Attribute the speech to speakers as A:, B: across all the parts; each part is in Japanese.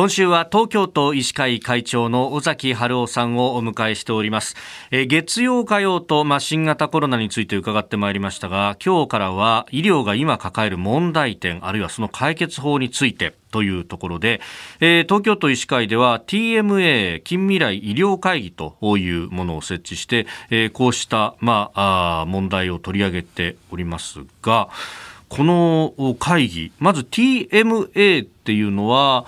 A: 今週は東京都医師会会長の尾崎春夫さんをお迎えしております。え月曜火曜と、まあ、新型コロナについて伺ってまいりましたが、今日からは医療が今抱える問題点、あるいはその解決法について、というところで、えー、東京都医師会では TMA 近未来医療会議というものを設置して、えー、こうした、まあ、あ問題を取り上げておりますがこの会議まず TMA っていうのは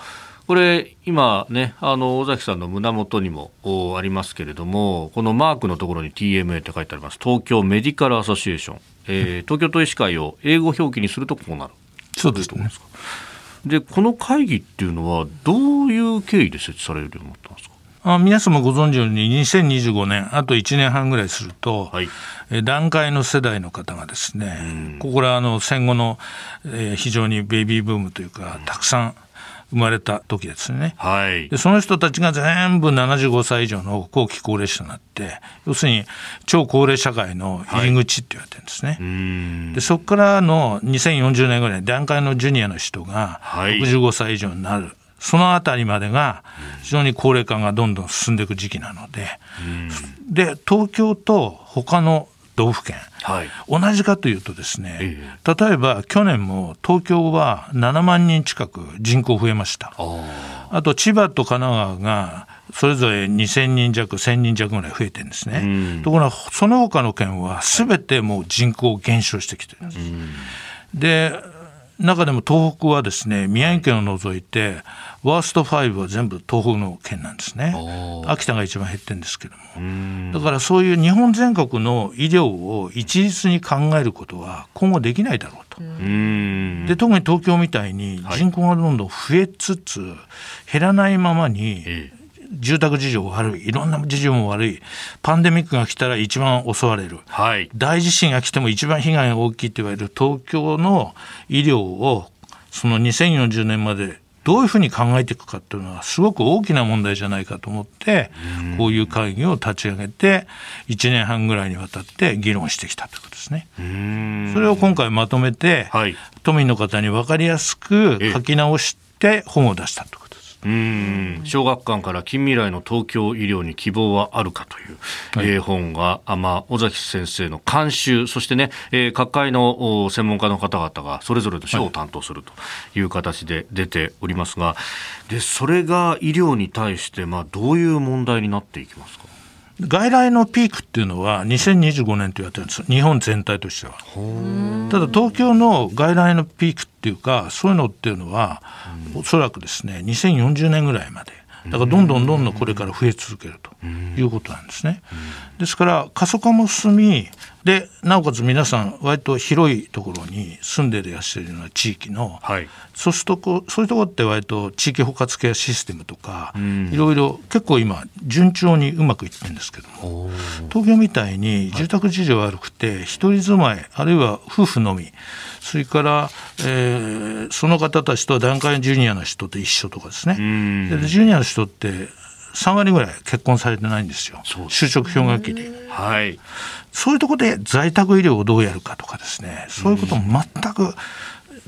A: これ今ねあの尾崎さんの胸元にもありますけれどもこのマークのところに TMA って書いてあります。東京メディカルアソシエーション、えー、東京都医師会を英語表記にするとこうなる。
B: そうですね。
A: でこの会議っていうのはどういう経緯で設置されるようになったんですか？あ
B: 皆様ご存知のように2025年あと1年半ぐらいすると、はい、段階の世代の方がですね、ここらあの戦後の、えー、非常にベイビーブームというかたくさん生まれた時ですね、はい、でその人たちが全部75歳以上の後期高齢者になって要するに超高齢社会の入り口って言われてるんですね、はい、でそこからの2040年ぐらい段階のジュニアの人が65歳以上になる、はい、そのあたりまでが非常に高齢化がどんどん進んでいく時期なので、で東京と他の道府県、はい、同じかというとですね、ええ、例えば去年も東京は7万人近く人口増えました。あと千葉と神奈川がそれぞれ2000人弱1000人弱ぐらい増えてるんですね、ところがその他の県は全てもう人口減少してきてるんです、で中でも東北はですね宮城県を除いてワースト5は全部東北の県なんですね。秋田が一番減ってるんですけども。だからそういう日本全国の医療を一律に考えることは今後できないだろうと。で特に東京みたいに人口がどんどん増えつつ減らないままに、住宅事情悪いいろんな事情も悪いパンデミックが来たら一番襲われる、はい、大地震が来ても一番被害が大きいと言われる東京の医療をその2040年までどういうふうに考えていくかっていうのはすごく大きな問題じゃないかと思ってこういう会議を立ち上げて1年半ぐらいにわたって議論してきたということですね。それを今回まとめて、都民の方に分かりやすく書き直して本を出したと
A: うん。小学館から近未来の東京医療に希望はあるかという、はい、えー、本が、あまあ、尾崎先生の監修、そしてね、えー、各界の専門家の方々がそれぞれの賞を担当するという形で出ておりますが、はい、でそれが医療に対して、まあ、どういう問題になっていきますか？
B: 外来のピークっていうのは2025年と言われてるんです日本全体としては。ただ東京の外来のピークっていうかそういうのっていうのは、おそらくですね2040年ぐらいまでだからどんどんどんどんこれから増え続けるということなんですね。ですから過疎化も進みでなおかつ皆さん割と広いところに住んでいらっしゃるような地域の、はい、そうするとこそういうところって割と地域包括ケアシステムとか、いろいろ結構今順調にうまくいってるんですけども東京みたいに住宅事情悪くて一人住まいあるいは夫婦のみそれから、えー、その方たちと段階ジュニアの人と一緒とかですね。でジュニアの人って3割ぐらい結婚されてないんですよ。就職氷河期で。はい。そういうところで在宅医療をどうやるかとかですね。そういうことも全く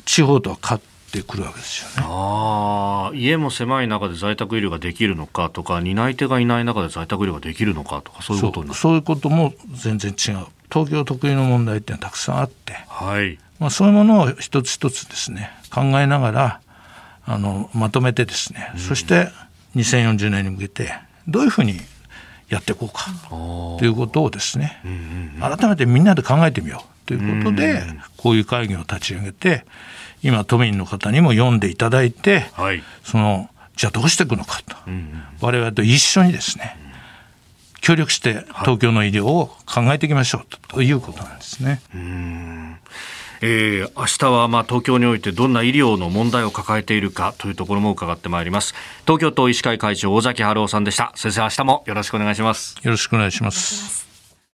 B: 地方とは変わってくるわけですよね。
A: あ家も狭い中で在宅医療ができるのかとか担い手がいない中で在宅医療ができるのかとかそういうこと
B: そう。いうことも全然違う。東京特有の問題っていうのはたくさんあって、はい。まあ、そういうものを一つ一つですね考えながらあのまとめてですね、うん、そして2040年に向けてどういうふうにやっていこうかということをですね、改めてみんなで考えてみようということで、こういう会議を立ち上げて今都民の方にも読んでいただいて、はい、そのじゃあどうしていくのかと、我々と一緒にですね協力して東京の医療を考えていきましょうということなんですね。
A: えー、明日はまあ東京においてどんな医療の問題を抱えているかというところも伺ってまいります。東京都医師会会長尾崎春夫さんでした。先生明日もよろしくお願いします。
B: よろしくお願いします。